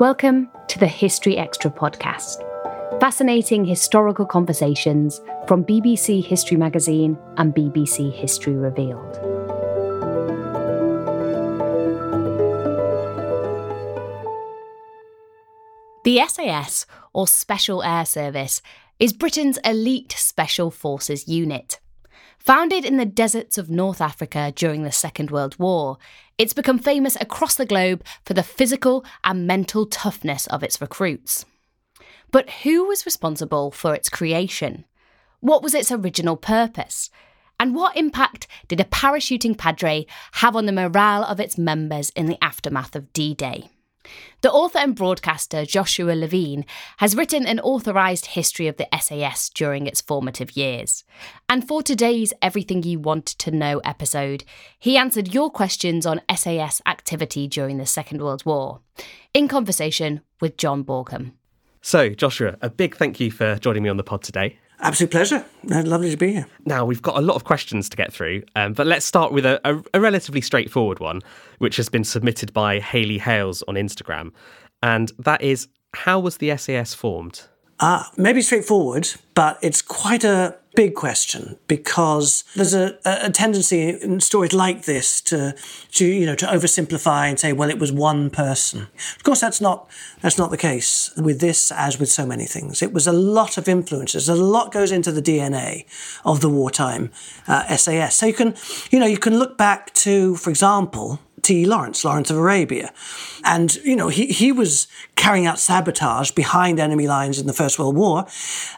Welcome to the History Extra podcast. Fascinating historical conversations from BBC History Magazine and BBC History Revealed. The SAS, or Special Air Service, is Britain's elite special forces unit. Founded in the deserts of North Africa during the Second World War, it's become famous across the globe for the physical and mental toughness of its recruits. But who was responsible for its creation? What was its original purpose? And what impact did a parachuting padre have on the morale of its members in the aftermath of D Day? The author and broadcaster Joshua Levine has written an authorised history of the SAS during its formative years. And for today's Everything You Want to Know episode, he answered your questions on SAS activity during the Second World War, in conversation with Jon Bauckham. So, Joshua, a big thank you for joining me on the pod today. Absolute pleasure. Lovely to be here. Now, we've got a lot of questions to get through, um, but let's start with a, a, a, relatively straightforward one, which has been submitted by Haley Hales on Instagram. And that is How was the SAS formed? Uh, maybe straightforward, but it's quite a big question because there's a, a tendency in stories like this to, to you know to oversimplify and say, well, it was one person. Of course, that's not that's not the case with this, as with so many things. It was a lot of influences. A lot goes into the DNA of the wartime uh, SAS. So you can you know you can look back to, for example, T. Lawrence, Lawrence of Arabia. And, you know, he, he was carrying out sabotage behind enemy lines in the First World War.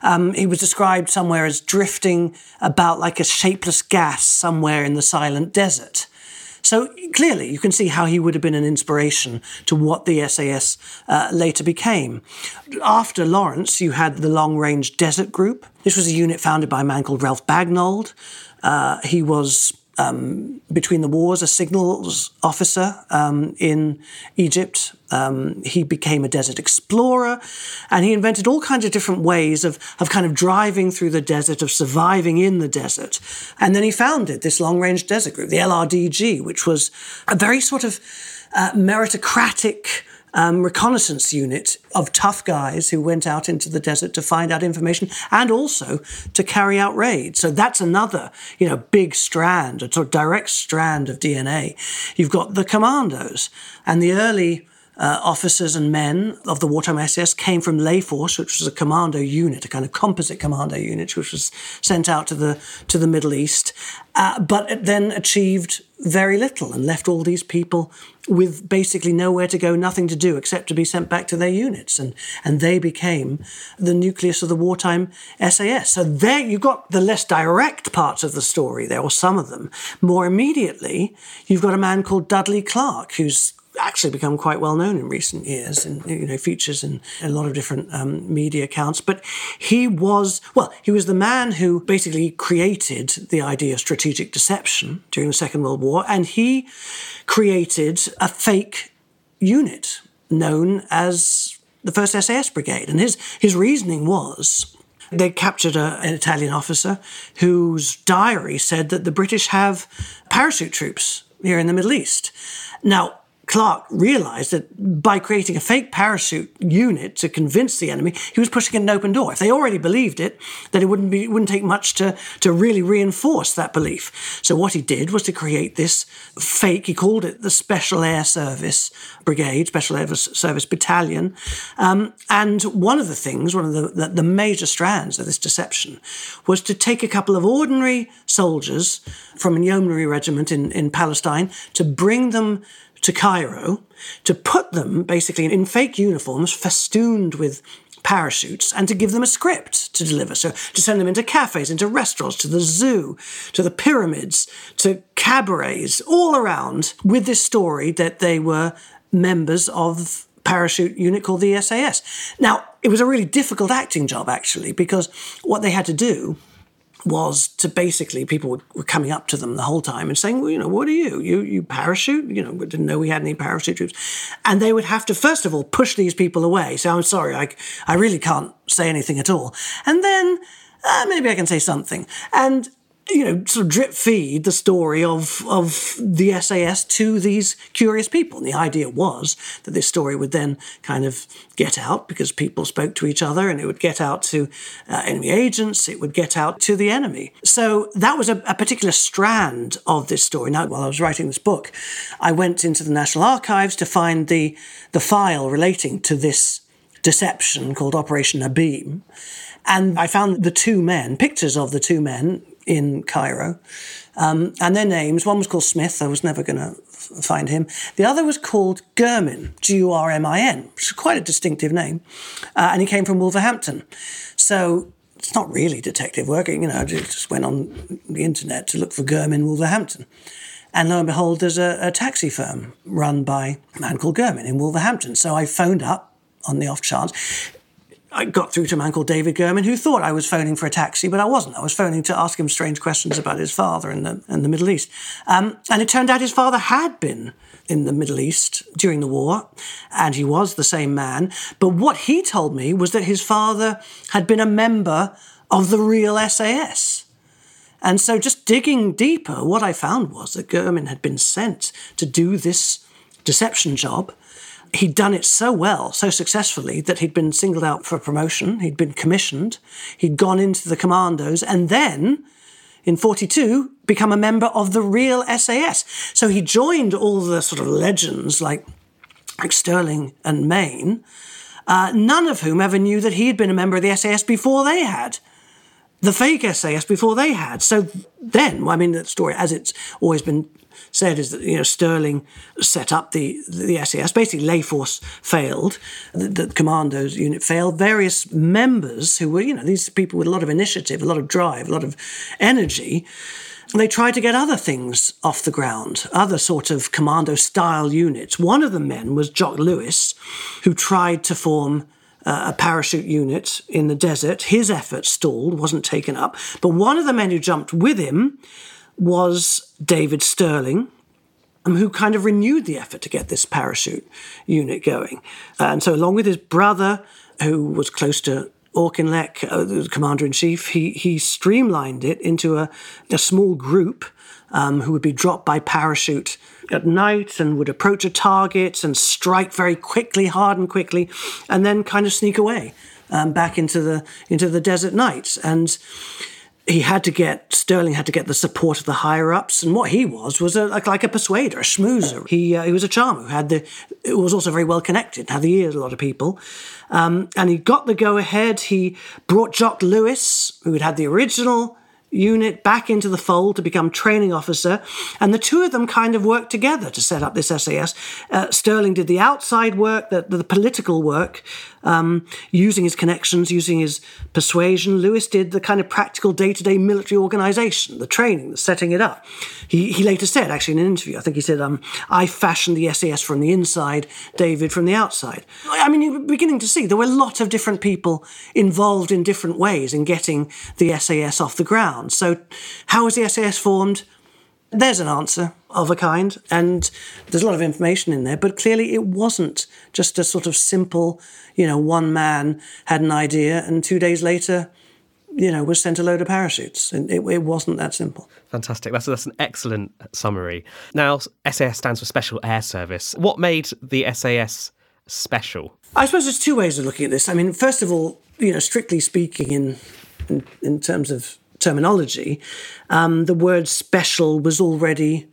Um, he was described somewhere as drifting about like a shapeless gas somewhere in the silent desert. So clearly, you can see how he would have been an inspiration to what the SAS uh, later became. After Lawrence, you had the Long Range Desert Group. This was a unit founded by a man called Ralph Bagnold. Uh, he was um, between the wars, a signals officer um, in Egypt. Um, he became a desert explorer, and he invented all kinds of different ways of, of kind of driving through the desert, of surviving in the desert. And then he founded this long range desert group, the LRDG, which was a very sort of uh, meritocratic um, reconnaissance unit of tough guys who went out into the desert to find out information and also to carry out raids. So that's another, you know, big strand, a sort of direct strand of DNA. You've got the commandos and the early uh, officers and men of the wartime SAS came from Force, which was a commando unit, a kind of composite commando unit, which was sent out to the to the Middle East, uh, but it then achieved very little and left all these people with basically nowhere to go, nothing to do except to be sent back to their units, and and they became the nucleus of the wartime SAS. So there you got the less direct parts of the story there, or some of them. More immediately, you've got a man called Dudley Clarke, who's actually become quite well known in recent years and you know features in a lot of different um, media accounts but he was well he was the man who basically created the idea of strategic deception during the second world war and he created a fake unit known as the first SAS brigade and his his reasoning was they captured a, an Italian officer whose diary said that the British have parachute troops here in the Middle East. Now, Clarke realized that by creating a fake parachute unit to convince the enemy, he was pushing an open door. If they already believed it, then it wouldn't be wouldn't take much to to really reinforce that belief. So what he did was to create this fake. He called it the Special Air Service Brigade, Special Air Service Battalion. Um, and one of the things, one of the, the the major strands of this deception, was to take a couple of ordinary soldiers from a yeomanry regiment in in Palestine to bring them to Cairo to put them basically in fake uniforms festooned with parachutes and to give them a script to deliver. So to send them into cafes, into restaurants, to the zoo, to the pyramids, to cabarets, all around with this story that they were members of parachute unit called the SAS. Now, it was a really difficult acting job actually because what they had to do was to basically people were coming up to them the whole time and saying, well, you know, what are you? You you parachute? You know, we didn't know we had any parachute troops, and they would have to first of all push these people away. So I'm sorry, I I really can't say anything at all, and then uh, maybe I can say something, and you know, sort of drip feed the story of of the SAS to these curious people. And the idea was that this story would then kind of get out because people spoke to each other, and it would get out to uh, enemy agents. It would get out to the enemy. So that was a, a particular strand of this story. Now, while I was writing this book, I went into the National Archives to find the the file relating to this deception called Operation Abeam. And I found the two men, pictures of the two men in Cairo. Um, and their names, one was called Smith, I was never going to find him. The other was called Gurmin, G U R M I N, which is quite a distinctive name. Uh, and he came from Wolverhampton. So it's not really detective work, you know, I just went on the internet to look for Gurmin Wolverhampton. And lo and behold, there's a, a taxi firm run by a man called Gurmin in Wolverhampton. So I phoned up on the off chance. I got through to a man called David Gurmin who thought I was phoning for a taxi, but I wasn't. I was phoning to ask him strange questions about his father in the, in the Middle East. Um, and it turned out his father had been in the Middle East during the war, and he was the same man. But what he told me was that his father had been a member of the real SAS. And so, just digging deeper, what I found was that Gurmin had been sent to do this deception job he'd done it so well, so successfully, that he'd been singled out for promotion, he'd been commissioned, he'd gone into the commandos, and then in 42 become a member of the real SAS. So he joined all the sort of legends like, like Stirling and Mayne, uh, none of whom ever knew that he had been a member of the SAS before they had. The fake SAS before they had. So then, I mean, the story, as it's always been said is that you know Stirling set up the the SAS. Basically, Layforce failed, the, the commandos unit failed. Various members who were you know these people with a lot of initiative, a lot of drive, a lot of energy. They tried to get other things off the ground, other sort of commando style units. One of the men was Jock Lewis, who tried to form uh, a parachute unit in the desert. His effort stalled, wasn't taken up. But one of the men who jumped with him was David Stirling, um, who kind of renewed the effort to get this parachute unit going. And so, along with his brother, who was close to Auchinleck, uh, the commander in chief, he, he streamlined it into a, a small group um, who would be dropped by parachute at night and would approach a target and strike very quickly, hard and quickly, and then kind of sneak away um, back into the into the desert nights. And he had to get Stirling had to get the support of the higher ups, and what he was was a, like, like a persuader, a schmoozer. He uh, he was a charmer who had the who was also very well connected, had the ears of a lot of people, um, and he got the go ahead. He brought Jock Lewis, who had had the original unit back into the fold to become training officer, and the two of them kind of worked together to set up this SAS. Uh, Stirling did the outside work, the, the political work, um, using his connections, using his persuasion. Lewis did the kind of practical day to day military organization, the training, the setting it up. He, he later said, actually, in an interview, I think he said, um, I fashioned the SAS from the inside, David from the outside. I mean, you're beginning to see there were a lot of different people involved in different ways in getting the SAS off the ground. So, how was the SAS formed? There's an answer of a kind, and there's a lot of information in there, but clearly it wasn't just a sort of simple, you know, one man had an idea, and two days later, you know, was sent a load of parachutes. And it, it wasn't that simple. Fantastic. That's, that's an excellent summary. Now, SAS stands for Special Air Service. What made the SAS special? I suppose there's two ways of looking at this. I mean, first of all, you know, strictly speaking, in in, in terms of terminology, um, the word special was already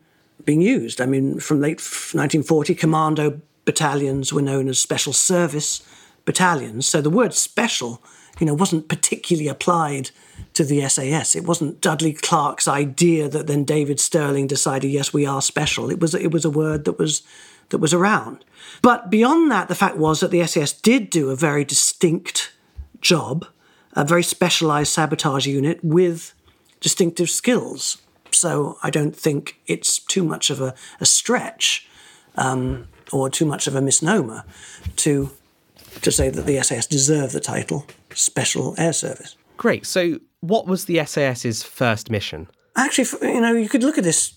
being used. I mean, from late 1940, commando battalions were known as special service battalions. So the word special, you know, wasn't particularly applied to the SAS. It wasn't Dudley Clarke's idea that then David Stirling decided, yes, we are special. It was it was a word that was that was around. But beyond that, the fact was that the SAS did do a very distinct job a very specialized sabotage unit with distinctive skills. So I don't think it's too much of a, a stretch um, or too much of a misnomer to to say that the SAS deserve the title Special Air Service. Great. So, what was the SAS's first mission? Actually, you know, you could look at this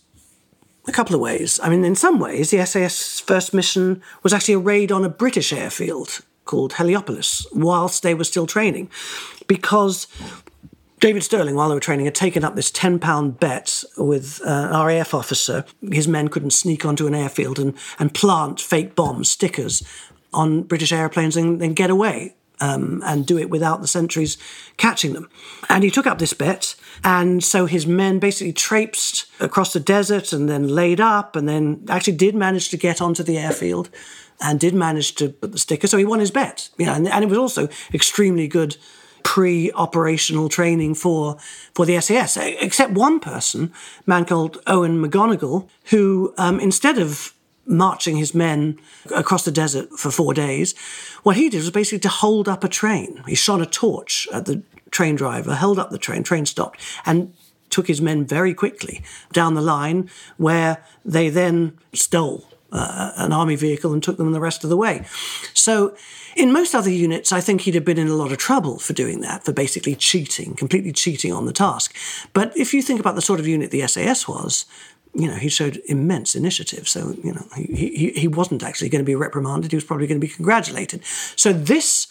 a couple of ways. I mean, in some ways, the SAS first mission was actually a raid on a British airfield called Heliopolis whilst they were still training because David Stirling, while they were training, had taken up this £10 bet with uh, an RAF officer. His men couldn't sneak onto an airfield and, and plant fake bombs, stickers, on British airplanes and then get away. Um, and do it without the sentries catching them. And he took up this bet, and so his men basically traipsed across the desert and then laid up, and then actually did manage to get onto the airfield and did manage to put the sticker. So he won his bet. You know, and, and it was also extremely good pre-operational training for for the SAS, except one person, a man called Eoin McGonigal, who um, instead of marching his men across the desert for four days, what he did was basically to hold up a train. He shone a torch at the train driver, held up the train, train stopped, and took his men very quickly down the line, where they then stole uh, an army vehicle and took them the rest of the way. So, in most other units, I think he'd have been in a lot of trouble for doing that, for basically cheating, completely cheating on the task. But if you think about the sort of unit the SAS was, you know, he showed immense initiative. So, you know, he, he, he wasn't actually going to be reprimanded. He was probably going to be congratulated. So, this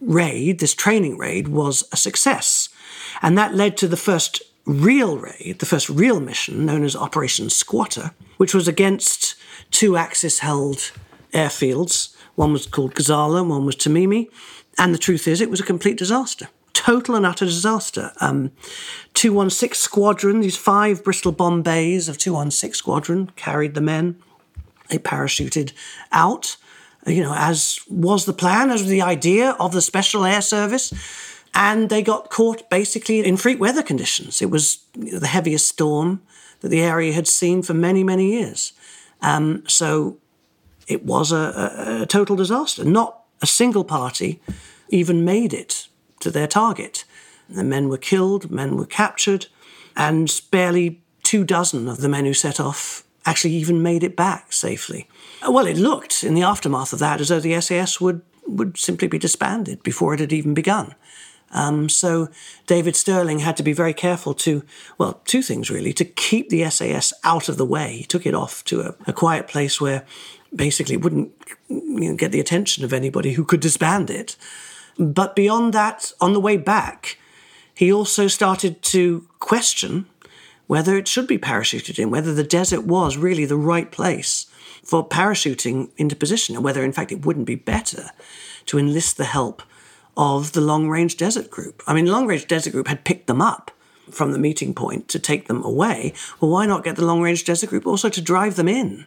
raid, this training raid, was a success. And that led to the first real raid, the first real mission known as Operation Squatter, which was against two Axis held airfields. One was called Gazala, and one was Tmimi. And the truth is, it was a complete disaster. Total and utter disaster. Um, 216 Squadron, these five Bristol Bombays of 216 Squadron carried the men. They parachuted out, you know, as was the plan, as was the idea of the Special Air Service. And they got caught basically in freak weather conditions. It was the heaviest storm that the area had seen for many, many years. Um, so it was a, a, a total disaster. Not a single party even made it to their target. The men were killed, men were captured, and barely two dozen of the men who set off actually even made it back safely. Well, it looked in the aftermath of that as though the SAS would, would simply be disbanded before it had even begun. Um, so David Stirling had to be very careful to, well, two things really, to keep the SAS out of the way. He took it off to a, a quiet place where basically it wouldn't you know, get the attention of anybody who could disband it. But beyond that, on the way back, he also started to question whether it should be parachuted in, whether the desert was really the right place for parachuting into position, and whether in fact it wouldn't be better to enlist the help of the Long Range Desert Group. I mean, Long Range Desert Group had picked them up from the meeting point to take them away, well, why not get the long range desert group also to drive them in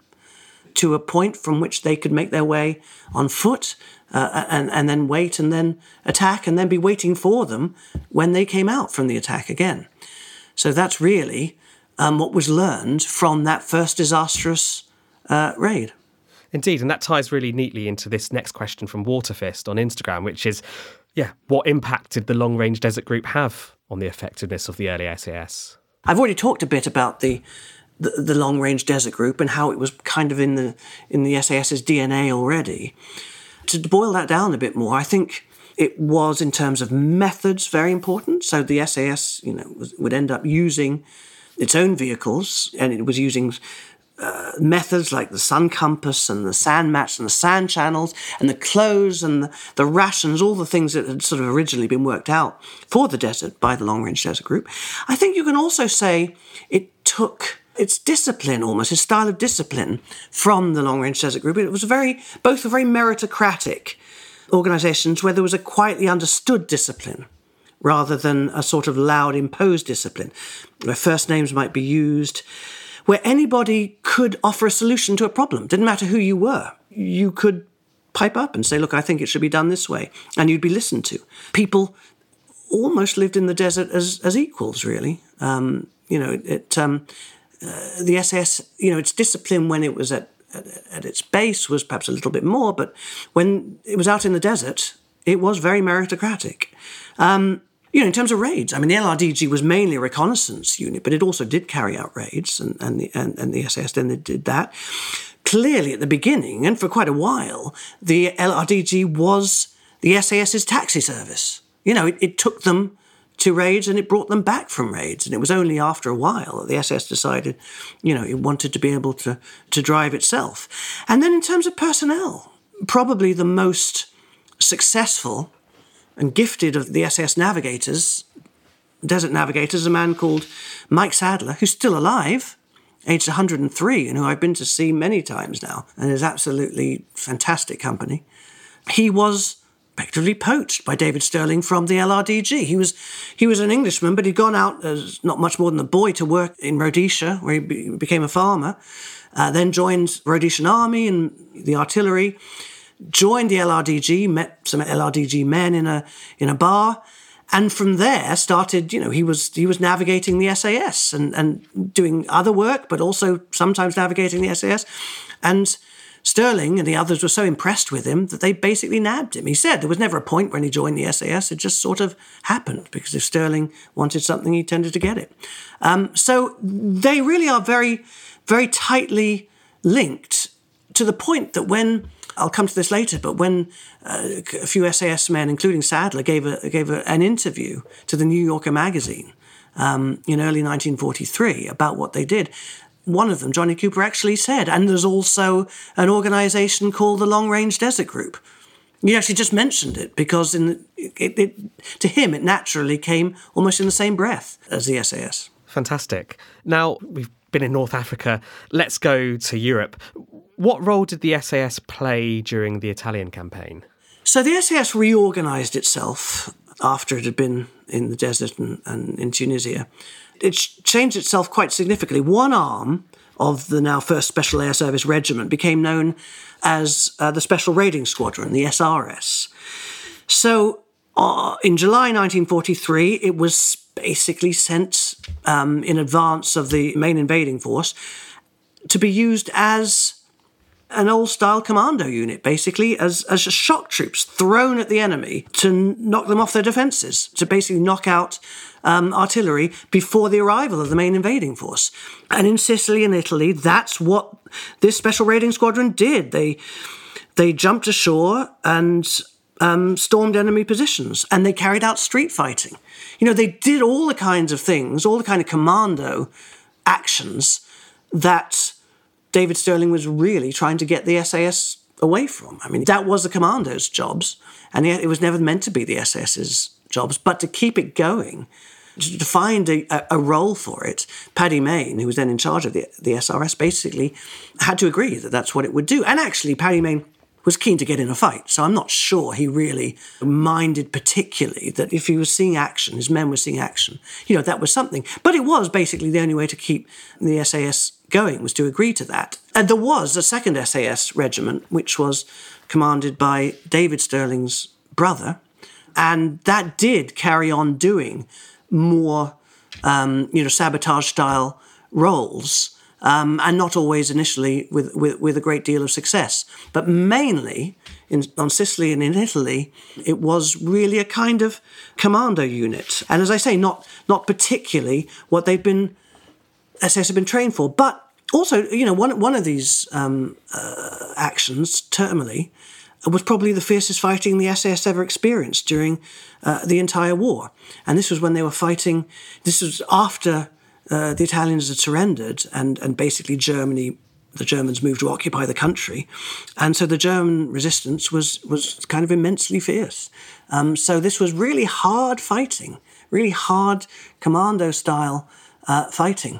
to a point from which they could make their way on foot uh, and, and then wait and then attack and then be waiting for them when they came out from the attack again. So that's really um, what was learned from that first disastrous uh, raid. Indeed, and that ties really neatly into this next question from Waterfist on Instagram, which is, yeah, what impact did the long range desert group have on the effectiveness of the early SAS? I've already talked a bit about the the, the long range desert group and how it was kind of in the in the SAS's DNA already. To boil that down a bit more, I think it was in terms of methods very important. So the SAS, you know, was, would end up using its own vehicles, and it was using uh, methods like the sun compass and the sand mats and the sand channels and the clothes and the, the, rations, all the things that had sort of originally been worked out for the desert by the Long Range Desert Group. I think you can also say it took its discipline almost, its style of discipline from the Long Range Desert Group. It was very, both very meritocratic organizations where there was a quietly understood discipline rather than a sort of loud imposed discipline, where first names might be used, where anybody could offer a solution to a problem. Didn't matter who you were. You could pipe up and say, look, I think it should be done this way. And you'd be listened to. People almost lived in the desert as, as equals, really. Um, you know, it, um, uh, the SS, you know, its discipline when it was at, at, at its base was perhaps a little bit more, but when it was out in the desert, it was very meritocratic. Um, you know, in terms of raids, I mean, the LRDG was mainly a reconnaissance unit, but it also did carry out raids, and, and, the, and, and the SAS then did that. Clearly, at the beginning, and for quite a while, the LRDG was the SAS's taxi service. You know, it, it took them to raids and it brought them back from raids. And it was only after a while that the SS decided, you know, it wanted to be able to, to drive itself. And then in terms of personnel, probably the most successful and gifted of the SS navigators, desert navigators, a man called Mike Sadler, who's still alive, aged 103, and who I've been to see many times now, and is absolutely fantastic company. He was effectively poached by David Stirling from the LRDG. He was he was an Englishman, but he'd gone out as not much more than a boy to work in Rhodesia, where he be, became a farmer. Uh, then joined Rhodesian Army and the artillery. Joined the LRDG, met some LRDG men in a in a bar, and from there started. You know, he was he was navigating the SAS and and doing other work, but also sometimes navigating the SAS, and Stirling and the others were so impressed with him that they basically nabbed him. He said there was never a point when he joined the SAS, it just sort of happened because if Stirling wanted something, he tended to get it. Um, so they really are very, very tightly linked to the point that when I'll come to this later, but when uh, a few SAS men, including Sadler, gave a, gave a, an interview to the New Yorker magazine um, in early 1943 about what they did, one of them, Johnny Cooper, actually said. And there's also an organization called the Long Range Desert Group. He actually just mentioned it because in it, it, to him it naturally came almost in the same breath as the SAS. Fantastic. Now we've been in North Africa. Let's go to Europe. What role did the SAS play during the Italian campaign? So the SAS reorganized itself after it had been in the desert and, and in Tunisia it changed itself quite significantly. One arm of the now first Special Air Service Regiment became known as uh, the Special Raiding Squadron, the SRS. So uh, in July 1943, it was basically sent um, in advance of the main invading force to be used as an old style commando unit, basically, as, as shock troops thrown at the enemy to knock them off their defences, to basically knock out um, artillery before the arrival of the main invading force. And in Sicily and Italy, that's what this special raiding squadron did. They they jumped ashore and um, stormed enemy positions, and they carried out street fighting. You know, they did all the kinds of things, all the kind of commando actions that David Stirling was really trying to get the SAS away from. I mean, that was the commandos' jobs, and yet it was never meant to be the SS's jobs. But to keep it going, to find a, a, role for it, Paddy Mayne, who was then in charge of the, the SRS, basically had to agree that that's what it would do. And actually, Paddy Mayne was keen to get in a fight. So I'm not sure he really minded particularly that if he was seeing action, his men were seeing action, you know, that was something. But it was basically the only way to keep the SAS going was to agree to that. And there was a second SAS regiment, which was commanded by David Stirling's brother. And that did carry on doing more, um, you know, sabotage style roles um, and not always initially with, with, with, a great deal of success. But mainly in, on Sicily and in Italy, it was really a kind of commando unit. And as I say, not, not particularly what they've been, SAS have been trained for. But also, you know, one, one of these um, uh, actions, Termoli, was probably the fiercest fighting the SAS ever experienced during uh, the entire war. And this was when they were fighting, this was after uh, the Italians had surrendered, and and basically Germany, the Germans moved to occupy the country, and so the German resistance was was kind of immensely fierce. Um, so this was really hard fighting, really hard commando style uh, fighting,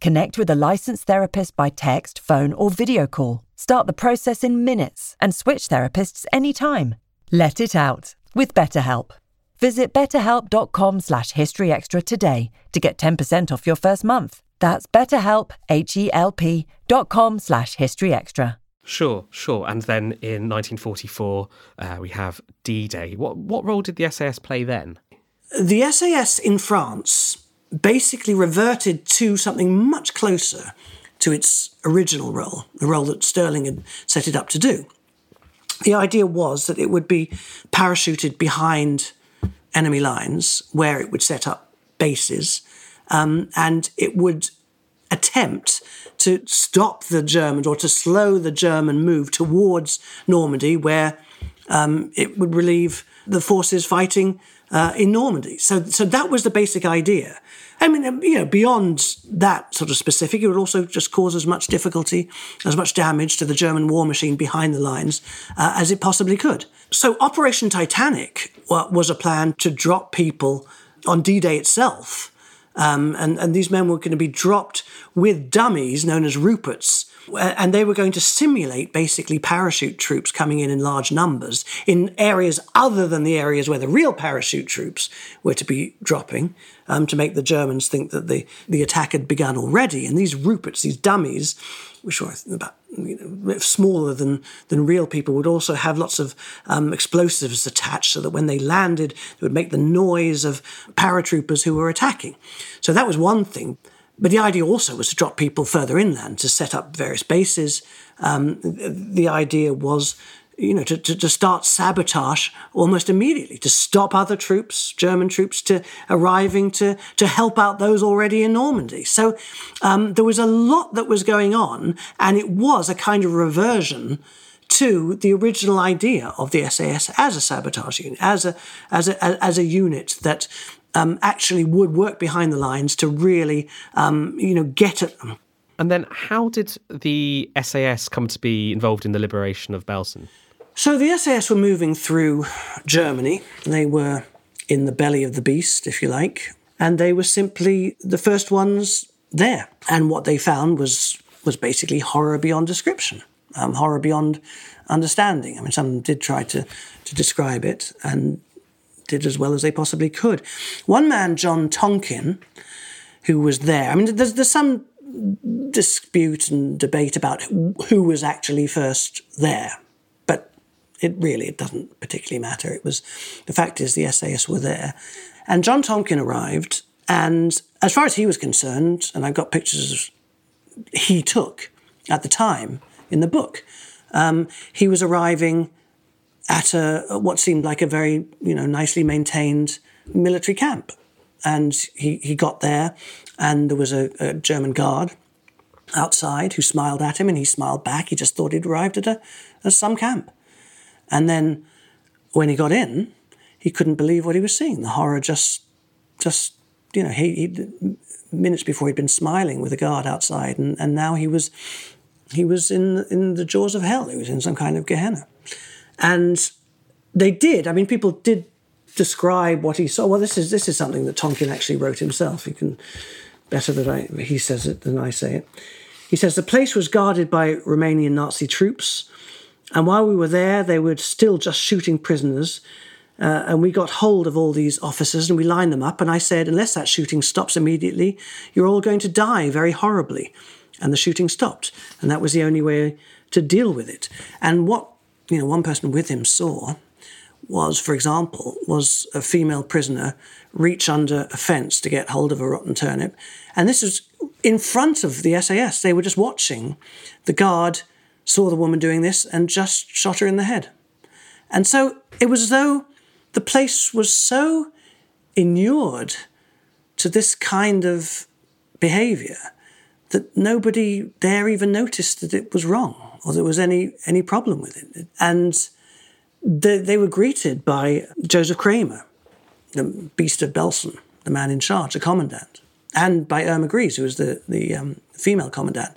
Connect with a licensed therapist by text, phone, or video call. Start the process in minutes and switch therapists anytime. Let it out with BetterHelp. Visit betterhelp.com slash historyextra today to get 10% off your first month. That's betterhelp, H-E-L-P dot com slash history extra. Sure, sure. And then in 1944, uh, we have D-Day. What, what role did the SAS play then? The SAS in France basically reverted to something much closer to its original role, the role that Stirling had set it up to do. The idea was that it would be parachuted behind enemy lines where it would set up bases um, and it would attempt to stop the Germans or to slow the German move towards Normandy, where um, it would relieve the forces fighting uh, in Normandy. So, so that was the basic idea. I mean, um, you know, beyond that sort of specific, it would also just cause as much difficulty, as much damage to the German war machine behind the lines uh, as it possibly could. So, Operation Titanic was a plan to drop people on D Day itself um, and, and these men were going to be dropped with dummies known as Ruperts. And they were going to simulate basically parachute troops coming in in large numbers in areas other than the areas where the real parachute troops were to be dropping um, to make the Germans think that the, the attack had begun already. And these Ruperts, these dummies, which were about you know, smaller than, than real people, would also have lots of um, explosives attached so that when they landed, it would make the noise of paratroopers who were attacking. So that was one thing. But the idea also was to drop people further inland to set up various bases. Um, the idea was you know, to, to, to, start sabotage almost immediately, to stop other troops, German troops, to arriving to, to help out those already in Normandy. So um, there was a lot that was going on, and it was a kind of reversion to the original idea of the SAS as a sabotage unit, as a, as a, as a unit that um, actually would work behind the lines to really, um, you know, get at them. And then how did the SAS come to be involved in the liberation of Belsen? So the SAS were moving through Germany. They were in the belly of the beast, if you like, and they were simply the first ones there. And what they found was was basically horror beyond description, um, horror beyond understanding. I mean, some did try to to describe it and did as well as they possibly could. One man, John Tonkin, who was there. I mean, there's there's some dispute and debate about who was actually first there, but it really it doesn't particularly matter. It was the fact is the SAS were there, and John Tonkin arrived, and as far as he was concerned, and I've got pictures he took at the time in the book, um, he was arriving at a what seemed like a very you know nicely maintained military camp, and he he got there, and there was a, a German guard outside who smiled at him, and he smiled back. He just thought he'd arrived at a, at some camp, and then when he got in, he couldn't believe what he was seeing. The horror just just you know he, he minutes before he'd been smiling with a guard outside, and, and now he was he was in in the jaws of hell. He was in some kind of Gehenna, and they did. I mean, people did describe what he saw. Well, this is this is something that Tonkin actually wrote himself. He can better that I he says it than I say it. He says the place was guarded by Romanian Nazi troops, and while we were there, they were still just shooting prisoners. Uh, and we got hold of all these officers and we lined them up. And I said, unless that shooting stops immediately, you're all going to die very horribly. And the shooting stopped. And that was the only way to deal with it. And what you know, one person with him saw was, for example, was a female prisoner reach under a fence to get hold of a rotten turnip. And this was in front of the SAS. They were just watching. The guard saw the woman doing this and just shot her in the head. And so it was as though the place was so inured to this kind of behavior that nobody there even noticed that it was wrong or there was any any problem with it. And they, they were greeted by Josef Kramer, the beast of Belsen, the man in charge, the commandant, and by Irma Grese, who was the the um, female commandant.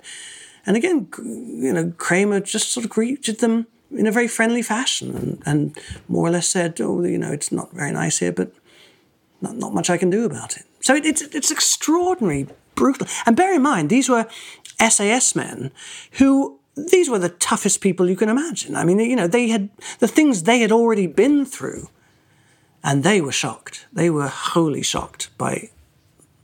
And again, you know, Kramer just sort of greeted them in a very friendly fashion and, and more or less said, oh, you know, it's not very nice here, but not, not much I can do about it. So it, it's, it's extraordinary, brutal. And bear in mind, these were SAS men who, these were the toughest people you can imagine. I mean, you know, they had, the things they had already been through, and they were shocked. They were wholly shocked by,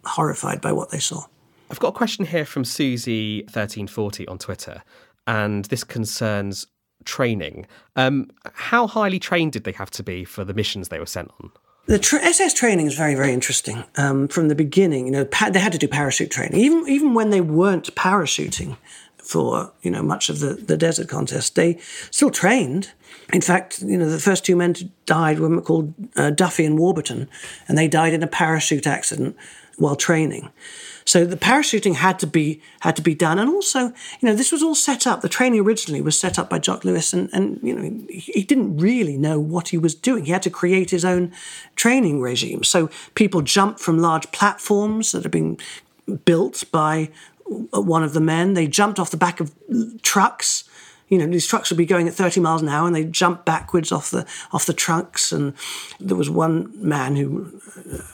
horrified by what they saw. I've got a question here from Susie1340 on Twitter, and this concerns training. Um, how highly trained did they have to be for the missions they were sent on? The tra- SS training is very, very interesting. Um, from the beginning, you know, pa- they had to do parachute training. Even even when they weren't parachuting for you know much of the, the desert contest, they still trained. In fact, you know, the first two men died were called uh, Duffy and Warburton, and they died in a parachute accident while training. So the parachuting had to be had to be done, and also, you know, this was all set up. The training originally was set up by Jock Lewis, and and you know, he, he didn't really know what he was doing. He had to create his own training regime. So people jumped from large platforms that had been built by one of the men. They jumped off the back of trucks you know, these trucks would be going at 30 miles an hour and they jumped backwards off the off the trucks. And there was one man who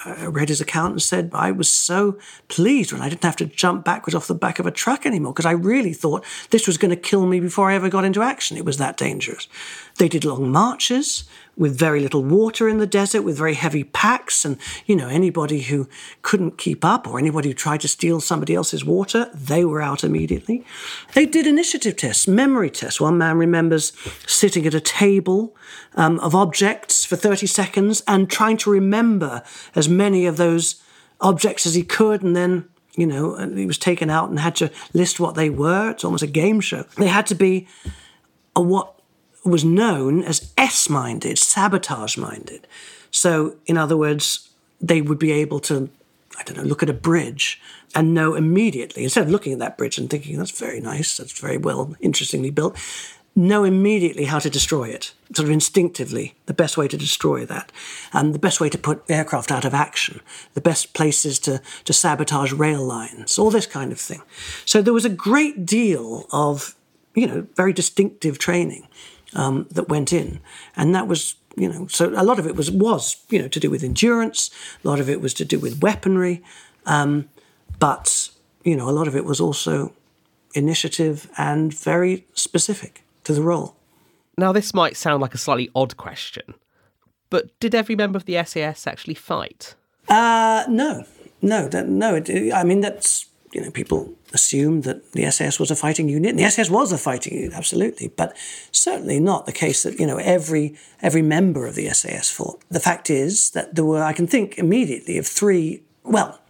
uh, read his account and said, I was so pleased when I didn't have to jump backwards off the back of a truck anymore because I really thought this was going to kill me before I ever got into action. It was that dangerous. They did long marches with very little water in the desert, with very heavy packs. And, you know, anybody who couldn't keep up or anybody who tried to steal somebody else's water, they were out immediately. They did initiative tests, memory tests. One man remembers sitting at a table um, of objects for 30 seconds and trying to remember as many of those objects as he could and then you know, he was taken out and had to list what they were. It's almost a game show. They had to be a, what was known as S minded, sabotage minded. So, in other words, they would be able to, I don't know, look at a bridge and know immediately, instead of looking at that bridge and thinking, that's very nice, that's very well, interestingly built, know immediately how to destroy it, sort of instinctively, the best way to destroy that, and the best way to put aircraft out of action, the best places to, to sabotage rail lines, all this kind of thing. So there was a great deal of, you know, very distinctive training. Um, that went in, and that was you know so a lot of it was was you know to do with endurance, a lot of it was to do with weaponry, um, but you know a lot of it was also initiative and very specific to the role. Now, this might sound like a slightly odd question, but did every member of the SAS actually fight? Uh, no, no, that, no. It, I mean, that's you know, people assume that the SAS was a fighting unit. And the SAS was a fighting unit, absolutely, but certainly not the case that you know every every member of the SAS fought. The fact is that there were, I can think immediately of three, well,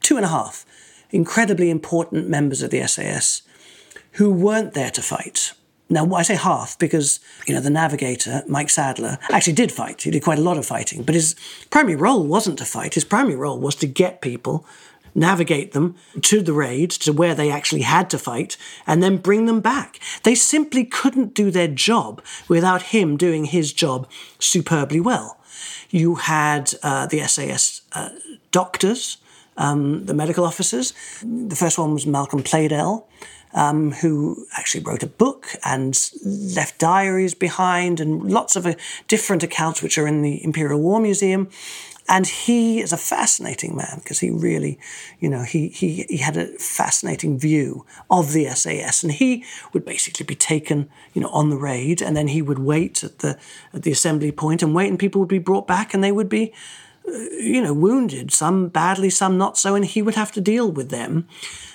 two and a half incredibly important members of the SAS who weren't there to fight. Now, I say half because, you know, the navigator, Mike Sadler, actually did fight. He did quite a lot of fighting, but his primary role wasn't to fight. His primary role was to get people, navigate them to the raid, to where they actually had to fight, and then bring them back. They simply couldn't do their job without him doing his job superbly well. You had uh, the SAS uh, doctors, um, the medical officers. The first one was Malcolm Pleydell um, who actually wrote a book and left diaries behind and lots of uh, different accounts which are in the Imperial War Museum. And he is a fascinating man because he really, you know, he, he, he had a fascinating view of the SAS. And he would basically be taken, you know, on the raid and then he would wait at the, at the assembly point and wait and people would be brought back and they would be, uh, you know, wounded, some badly, some not so, and he would have to deal with them.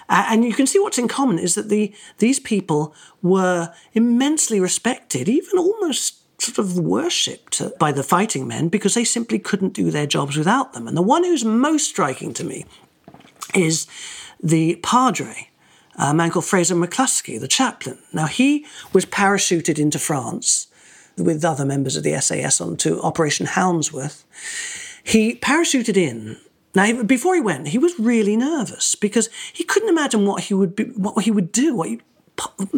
And you can see what's in common is that the these people were immensely respected, even almost sort of worshipped by the fighting men because they simply couldn't do their jobs without them. And the one who's most striking to me is the padre, a man called Fraser McCluskey, the chaplain. Now, he was parachuted into France with other members of the SAS onto Operation Houndsworth. He parachuted in now, before he went, he was really nervous because he couldn't imagine what he would be, what he would do, what he,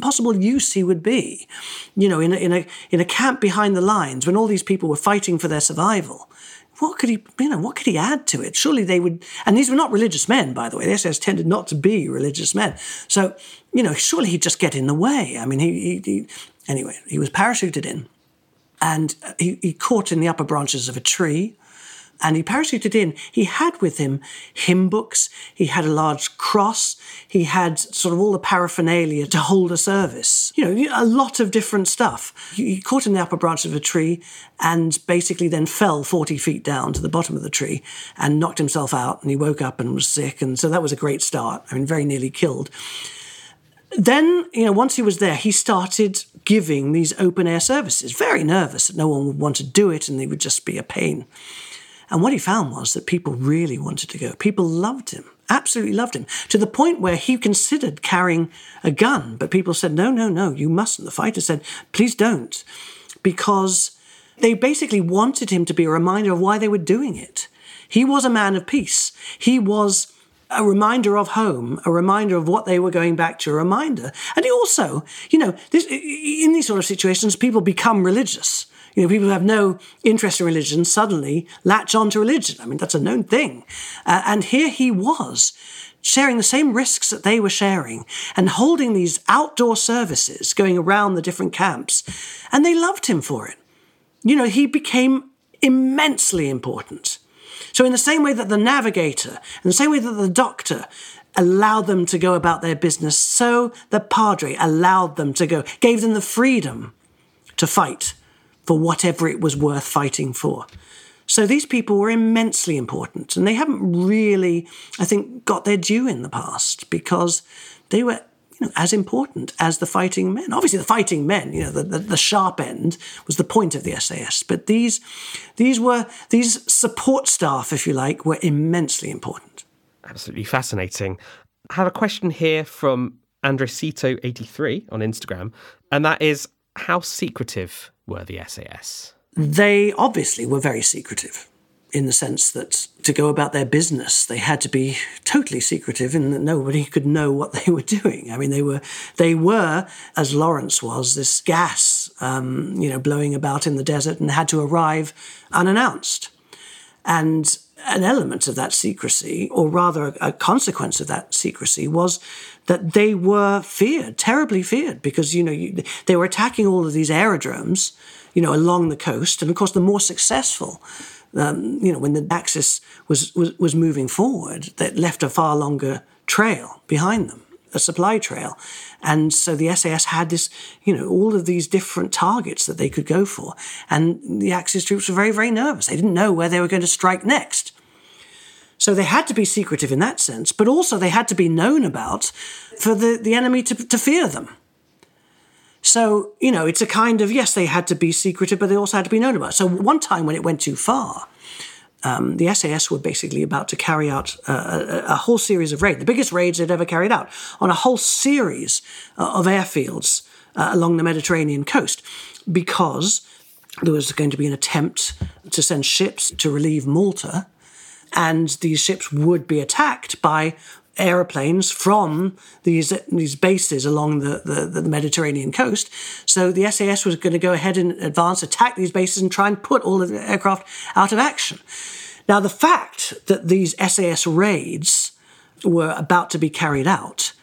possible use he would be, you know, in a, in a in a camp behind the lines when all these people were fighting for their survival. What could he, you know, what could he add to it? Surely they would, and these were not religious men, by the way. The SS tended not to be religious men. So, you know, surely he'd just get in the way. I mean, he, he, he anyway, he was parachuted in, and he, he caught in the upper branches of a tree and he parachuted in. He had with him hymn books, he had a large cross, he had sort of all the paraphernalia to hold a service. You know, a lot of different stuff. He caught in the upper branch of a tree and basically then fell 40 feet down to the bottom of the tree and knocked himself out. And he woke up and was sick. And so that was a great start. I mean, very nearly killed. Then, you know, once he was there, he started giving these open air services. Very nervous that no one would want to do it and they would just be a pain. And what he found was that people really wanted to go. People loved him, absolutely loved him, to the point where he considered carrying a gun. But people said, no, no, no, you mustn't. The fighter said, please don't. Because they basically wanted him to be a reminder of why they were doing it. He was a man of peace. He was a reminder of home, a reminder of what they were going back to, a reminder. And he also, you know, this, in these sort of situations, people become religious. You know, people who have no interest in religion suddenly latch on to religion. I mean, that's a known thing. Uh, and here he was sharing the same risks that they were sharing and holding these outdoor services going around the different camps. And they loved him for it. You know, he became immensely important. So, in the same way that the navigator, in the same way that the doctor allowed them to go about their business, so the padre allowed them to go, gave them the freedom to fight for whatever it was worth fighting for. So these people were immensely important, and they haven't really, I think, got their due in the past because they were you know, as important as the fighting men. Obviously, the fighting men, you know, the, the, the, sharp end was the point of the SAS. But these, these were these support staff, if you like, were immensely important. Absolutely fascinating. I have a question here from Andresito83 on Instagram, and that is how secretive were the SAS? They obviously were very secretive in the sense that to go about their business, they had to be totally secretive in that nobody could know what they were doing. I mean, they were, they were, as Lawrence was, this gas, um, you know, blowing about in the desert and had to arrive unannounced. And an element of that secrecy, or rather a consequence of that secrecy, was that they were feared, terribly feared, because you know you, they were attacking all of these aerodromes, you know, along the coast, and of course the more successful. Um, you know, when the Axis was, was was moving forward, that left a far longer trail behind them, a supply trail, and so the SAS had this, you know, all of these different targets that they could go for. And the Axis troops were very, very nervous. They didn't know where they were going to strike next. So they had to be secretive in that sense, but also they had to be known about for the, the enemy to, to fear them. So, you know, it's a kind of, yes, they had to be secretive, but they also had to be known about. So, one time when it went too far, um, the SAS were basically about to carry out a, a, a, whole series of raids, the biggest raids they'd ever carried out, on a whole series uh, of airfields uh, along the Mediterranean coast, because there was going to be an attempt to send ships to relieve Malta, and these ships would be attacked by aeroplanes from these these bases along the, the, the, Mediterranean coast. So the SAS was going to go ahead and advance, attack these bases, and try and put all of the aircraft out of action. Now, the fact that these SAS raids were about to be carried out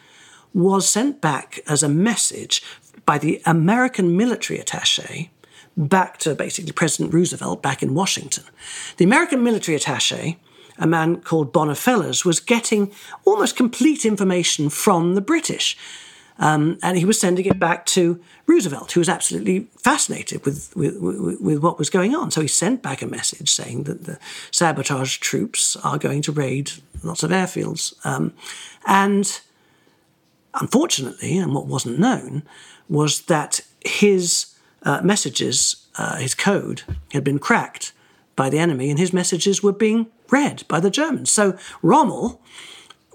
was sent back as a message by the American military attaché back to basically President Roosevelt back in Washington. The American military attaché a man called Bonner Fellers, was getting almost complete information from the British. Um, and he was sending it back to Roosevelt, who was absolutely fascinated with, with, with, what was going on. So he sent back a message saying that the sabotage troops are going to raid lots of airfields. Um, and unfortunately, and what wasn't known, was that his uh, messages, uh, his code, had been cracked by the enemy, and his messages were being read by the Germans. So Rommel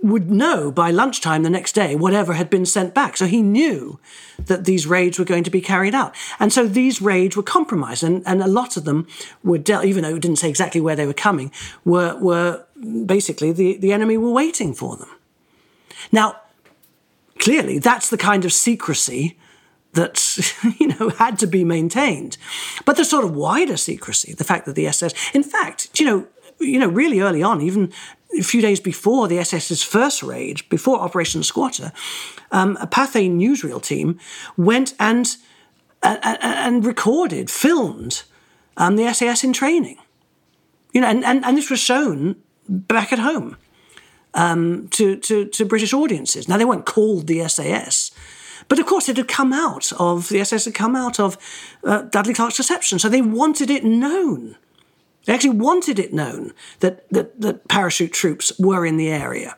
would know by lunchtime the next day whatever had been sent back. So he knew that these raids were going to be carried out. And so these raids were compromised, and, and a lot of them were dealt, even though it didn't say exactly where they were coming, were, were basically the, the enemy were waiting for them. Now, clearly, that's the kind of secrecy that you know had to be maintained. But the sort of wider secrecy, the fact that the SS, in fact, you know, you know, really early on, even a few days before the SS's first raid, before Operation Squatter, um, a Pathé newsreel team went and uh, and recorded, filmed um, the SAS in training. You know, and, and, and this was shown back at home um, to, to, to British audiences. Now, they weren't called the SAS, but of course, it had come out of the SS had come out of uh, Dudley Clarke's deception, so they wanted it known. They actually wanted it known that, that, that parachute troops were in the area.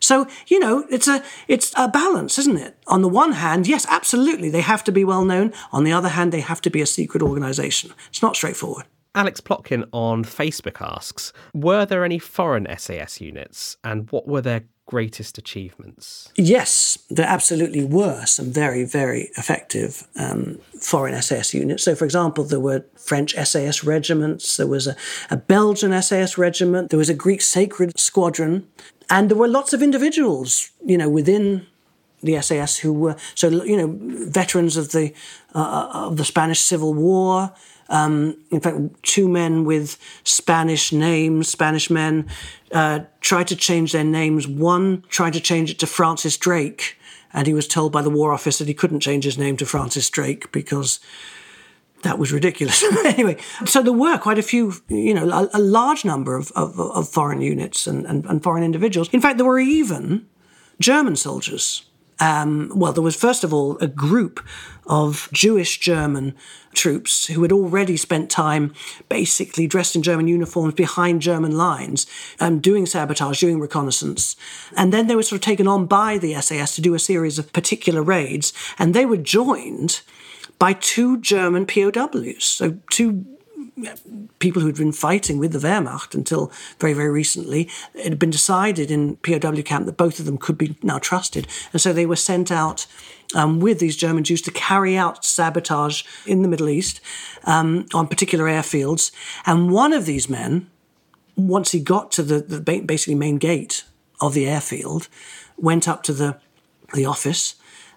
So, you know, it's a it's a balance, isn't it? On the one hand, yes, absolutely, they have to be well known. On the other hand, they have to be a secret organization. It's not straightforward. Alex Plotkin on Facebook asks Were there any foreign SAS units and what were their greatest achievements? Yes, there absolutely were some very, very effective um, foreign SAS units. So, for example, there were French SAS regiments, there was a, a Belgian SAS regiment, there was a Greek sacred squadron, and there were lots of individuals, you know, within the SAS who were so you know veterans of the uh, of the Spanish Civil War, um, in fact, two men with Spanish names, Spanish men, uh, tried to change their names. One tried to change it to Francis Drake, and he was told by the War Office that he couldn't change his name to Francis Drake because that was ridiculous. anyway, so there were quite a few, you know, a, a large number of, of, of foreign units and, and, and foreign individuals. In fact, there were even German soldiers um, well, there was first of all a group of Jewish German troops who had already spent time basically dressed in German uniforms behind German lines, um, doing sabotage, doing reconnaissance. And then they were sort of taken on by the SAS to do a series of particular raids, and they were joined by two German POWs, so two people who'd been fighting with the Wehrmacht until very, very recently. It had been decided in POW camp that both of them could be now trusted. And so they were sent out um, with these German Jews to carry out sabotage in the Middle East um, on particular airfields. And one of these men, once he got to the, the basically main gate of the airfield, went up to the, the office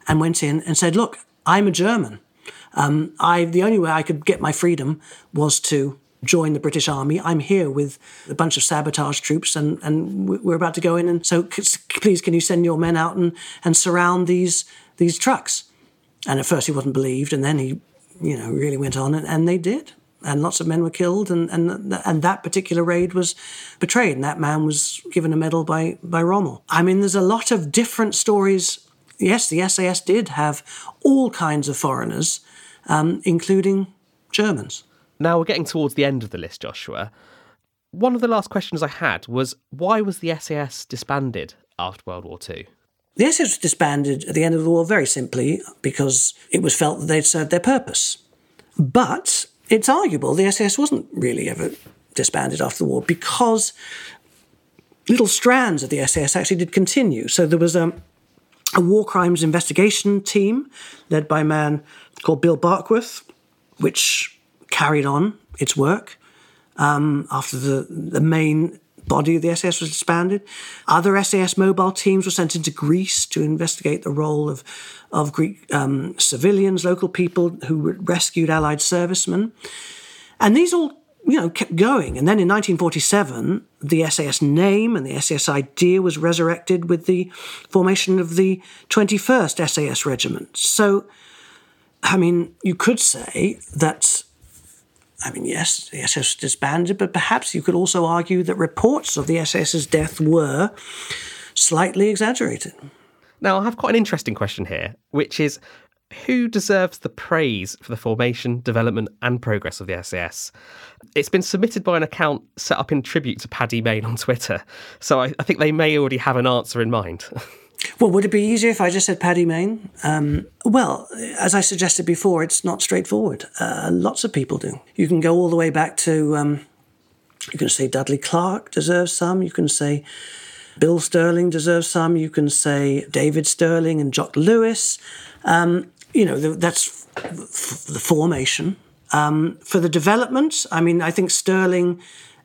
and went in and said, Look, I'm a German. Um, I the only way I could get my freedom was to join the British Army. I'm here with a bunch of sabotage troops, and, and we're about to go in. And so, please, can you send your men out and, and surround these these trucks? And at first, he wasn't believed, and then he, you know, really went on, and, and they did. And lots of men were killed, and, and and that particular raid was betrayed, and that man was given a medal by by Rommel. I mean, there's a lot of different stories. Yes, the SAS did have all kinds of foreigners, um, including Germans. Now we're getting towards the end of the list, Joshua. One of the last questions I had was why was the SAS disbanded after World War II? The SAS was disbanded at the end of the war very simply because it was felt that they'd served their purpose. But it's arguable the SAS wasn't really ever disbanded after the war because little strands of the SAS actually did continue. So there was a, a war crimes investigation team led by a man called Bill Barkworth, which carried on its work um, after the, the main body of the SAS was disbanded. Other SAS mobile teams were sent into Greece to investigate the role of, of Greek um, civilians, local people who rescued Allied servicemen. And these all you know, kept going. And then in 1947, the SAS name and the SAS idea was resurrected with the formation of the 21st SAS Regiment. So, I mean, you could say that I mean, yes, the SS disbanded, but perhaps you could also argue that reports of the SS's death were slightly exaggerated. Now, I have quite an interesting question here, which is who deserves the praise for the formation, development, and progress of the SAS? It's been submitted by an account set up in tribute to Paddy Mayne on Twitter, so I, I think they may already have an answer in mind. Well, would it be easier if I just said Paddy Mayne? Um, well, as I suggested before, it's not straightforward. Uh, lots of people do. You can go all the way back to, um, you can say Dudley Clarke deserves some. You can say Bill Stirling deserves some. You can say David Stirling and Jock Lewis. Um, you know, that's the formation. Um, for the development, I mean, I think Stirling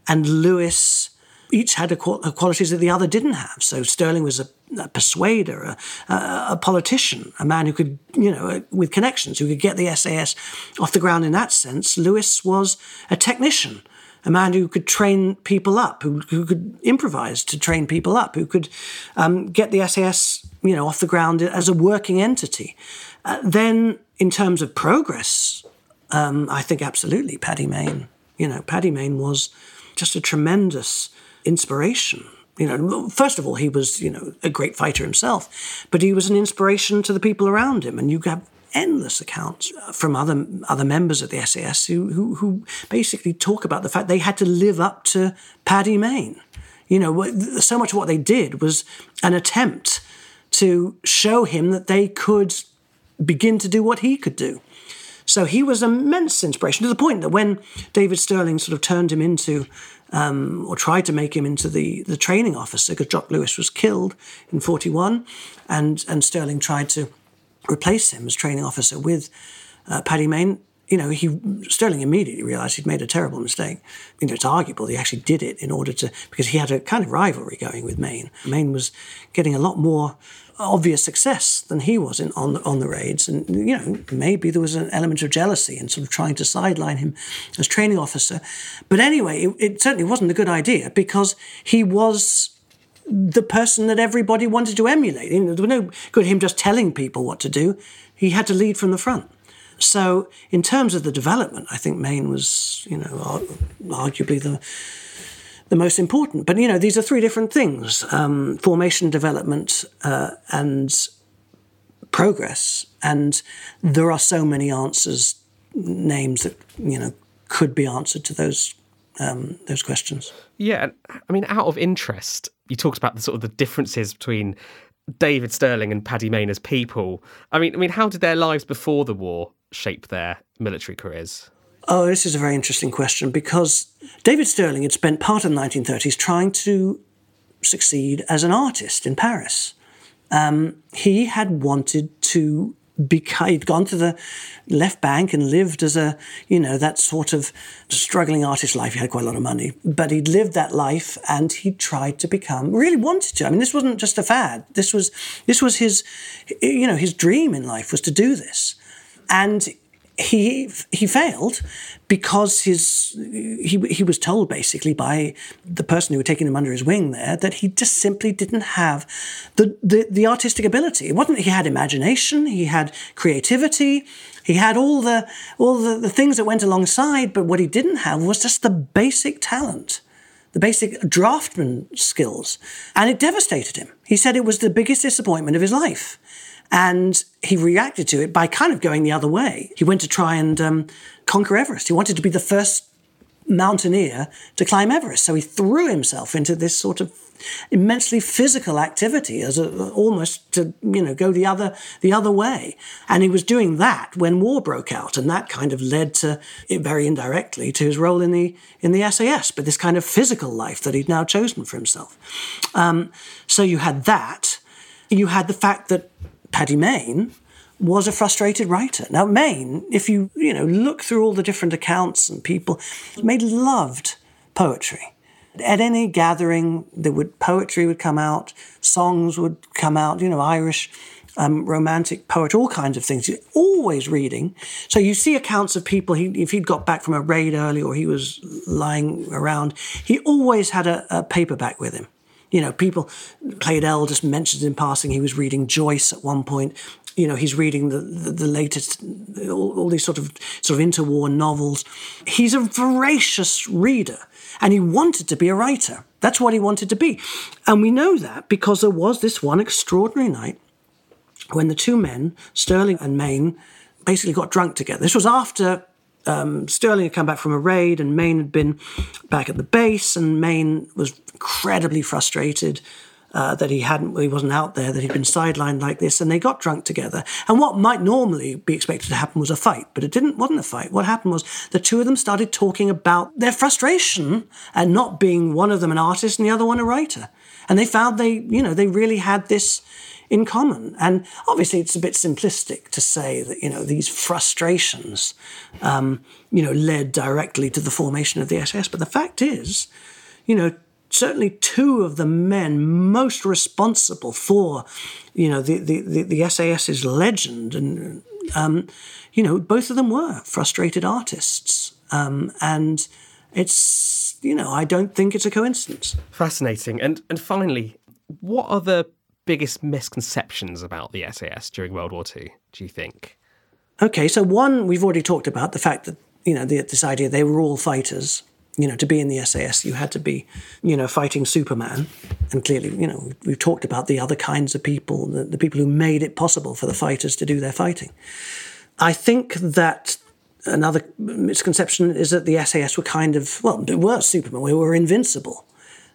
and Lewis each had a, qualities that the other didn't have. So Stirling was a, a persuader, a, a, politician, a man who could, you know, with connections, who could get the SAS off the ground in that sense. Lewis was a technician, a man who could train people up, who, who could improvise to train people up, who could um, get the SAS, you know, off the ground as a working entity. Uh, then, in terms of progress, um, I think absolutely Paddy Mayne. You know, Paddy Mayne was just a tremendous inspiration. You know, first of all, he was, you know, a great fighter himself, but he was an inspiration to the people around him. And you have endless accounts from other other members of the SAS who, who, who basically talk about the fact they had to live up to Paddy Mayne. You know, so much of what they did was an attempt to show him that they could begin to do what he could do. So he was immense inspiration to the point that when David Stirling sort of turned him into um, or tried to make him into the, the training officer because Jock Lewis was killed in 41 and, and Stirling tried to replace him as training officer with uh, Paddy Mayne. You know, he Stirling immediately realised he'd made a terrible mistake. You know, it's arguable he actually did it in order to because he had a kind of rivalry going with Mayne. Mayne was getting a lot more obvious success than he was in, on the, on the raids, and you know maybe there was an element of jealousy and sort of trying to sideline him as training officer. But anyway, it, it certainly wasn't a good idea because he was the person that everybody wanted to emulate. You know, there was no good him just telling people what to do. He had to lead from the front. So, in terms of the development, I think Mayne was, you know, arguably the the most important. But you know, these are three different things: um, formation, development, uh, and progress. And there are so many answers, names that you know could be answered to those um, those questions. Yeah, I mean, out of interest, you talked about the sort of the differences between David Stirling and Paddy Mayne as people. I mean, I mean, how did their lives before the war shape their military careers? Oh, this is a very interesting question because David Stirling had spent part of the 1930s trying to succeed as an artist in Paris. Um, he had wanted to become, he'd gone to the left bank and lived as a, you know, that sort of struggling artist life. He had quite a lot of money, but he'd lived that life and he tried to become, really wanted to. I mean, this wasn't just a fad. This was, this was his, you know, his dream in life was to do this. And he he failed because his he he was told basically by the person who had taken him under his wing there that he just simply didn't have the the, the artistic ability. It wasn't he had imagination, he had creativity, he had all the all the, the things that went alongside, but what he didn't have was just the basic talent. The basic draftsman skills. And it devastated him. He said it was the biggest disappointment of his life. And he reacted to it by kind of going the other way. He went to try and um, conquer Everest. He wanted to be the first mountaineer to climb Everest. So he threw himself into this sort of immensely physical activity as a, almost to you know go the other the other way and he was doing that when war broke out and that kind of led to very indirectly to his role in the in the SAS but this kind of physical life that he'd now chosen for himself um, so you had that you had the fact that Paddy Mayne was a frustrated writer. Now, Mayne, if you you know look through all the different accounts and people, Mayne loved poetry. At any gathering, there would poetry would come out, songs would come out. You know, Irish um, romantic poetry, all kinds of things. He's always reading. So you see accounts of people. He, if he'd got back from a raid early or he was lying around, he always had a, a paperback with him. You know, people, Pleydell just mentioned in passing he was reading Joyce at one point. You know, he's reading the, the, the latest, all, all, these sort of sort of interwar novels. He's a voracious reader, and he wanted to be a writer. That's what he wanted to be, and we know that because there was this one extraordinary night when the two men, Stirling and Mayne, basically got drunk together. This was after um, Stirling had come back from a raid, and Mayne had been back at the base, and Mayne was incredibly frustrated. Uh, that he hadn't, he wasn't out there, that he'd been sidelined like this, and they got drunk together. And what might normally be expected to happen was a fight, but it didn't. wasn't a fight. What happened was the two of them started talking about their frustration and not being one of them an artist and the other one a writer, and they found they, you know, they really had this in common. And obviously, it's a bit simplistic to say that you know these frustrations, um, you know, led directly to the formation of the SAS. But the fact is, you know, certainly two of the men most responsible for, you know, the the the, the SAS's legend, and um, you know, both of them were frustrated artists, um, and it's you know, I don't think it's a coincidence. Fascinating. And and finally, what are the biggest misconceptions about the SAS during World War II, do you think? Okay, so one we've already talked about the fact that, you know, the, this idea they were all fighters. You know, to be in the SAS, you had to be, you know, fighting Superman. And clearly, you know, we've talked about the other kinds of people, the, the people who made it possible for the fighters to do their fighting. I think that another misconception is that the SAS were kind of, well, they were Superman, we were invincible.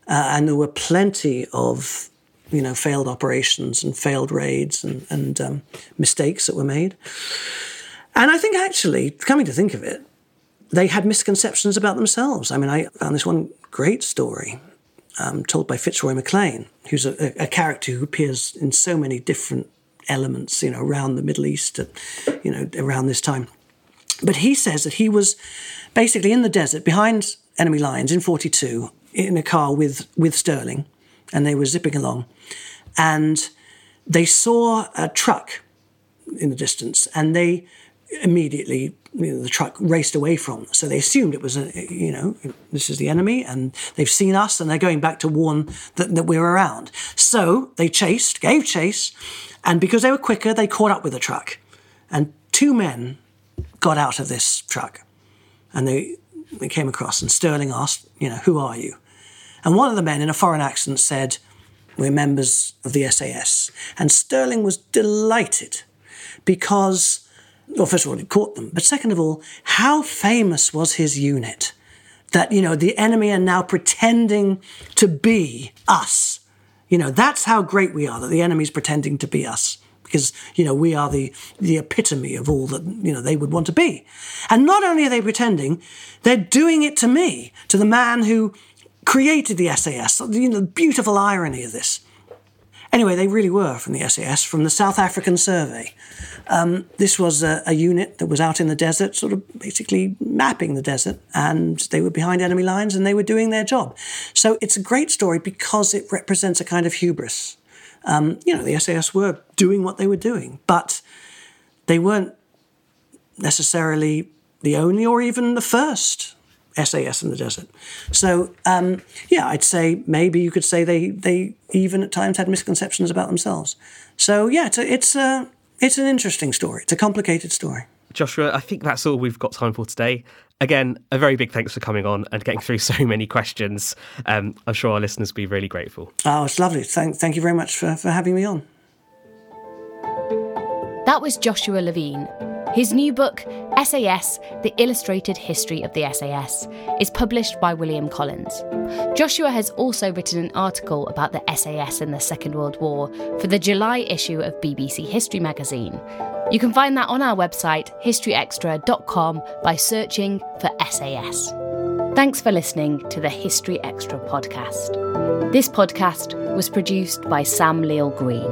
Uh, and there were plenty of you know, failed operations and failed raids and, and um, mistakes that were made. And I think actually, coming to think of it, they had misconceptions about themselves. I mean, I found this one great story um, told by Fitzroy MacLean, who's a, a, character who appears in so many different elements, you know, around the Middle East, at, you know, around this time. But he says that he was basically in the desert behind enemy lines in 42 in a car with, with Stirling, and they were zipping along and they saw a truck in the distance, and they immediately you know, the truck raced away from them. So they assumed it was a you know this is the enemy, and they've seen us, and they're going back to warn that, that we're around. So they chased, gave chase, and because they were quicker, they caught up with the truck, and two men got out of this truck, and they they came across, and Stirling asked, you know, who are you? And one of the men in a foreign accent said, we're members of the SAS. And Stirling was delighted because, well, first of all, he caught them, but second of all, how famous was his unit? That, you know, the enemy are now pretending to be us. You know, that's how great we are, that the enemy's pretending to be us. Because, you know, we are the, the epitome of all that, you know, they would want to be. And not only are they pretending, they're doing it to me, to the man who created the SAS. You know, the beautiful irony of this. Anyway, they really were from the SAS, from the South African Survey. Um, this was a, a, unit that was out in the desert, sort of basically mapping the desert, and they were behind enemy lines and they were doing their job. So it's a great story because it represents a kind of hubris. Um, you know, the SAS were doing what they were doing, but they weren't necessarily the only or even the first SAS in the desert. So um, yeah, I'd say maybe you could say they they even at times had misconceptions about themselves. So yeah, it's a, it's a, it's an interesting story. It's a complicated story. Joshua, I think that's all we've got time for today. Again, a very big thanks for coming on and getting through so many questions. Um, I'm sure our listeners will be really grateful. Oh, it's lovely. Thank, thank you very much for, for having me on. That was Joshua Levine. His new book, SAS The Illustrated History of the SAS, is published by William Collins. Joshua has also written an article about the SAS in the Second World War for the July issue of BBC History magazine. You can find that on our website, historyextra.com, by searching for SAS. Thanks for listening to the History Extra podcast. This podcast was produced by Sam Leal Green.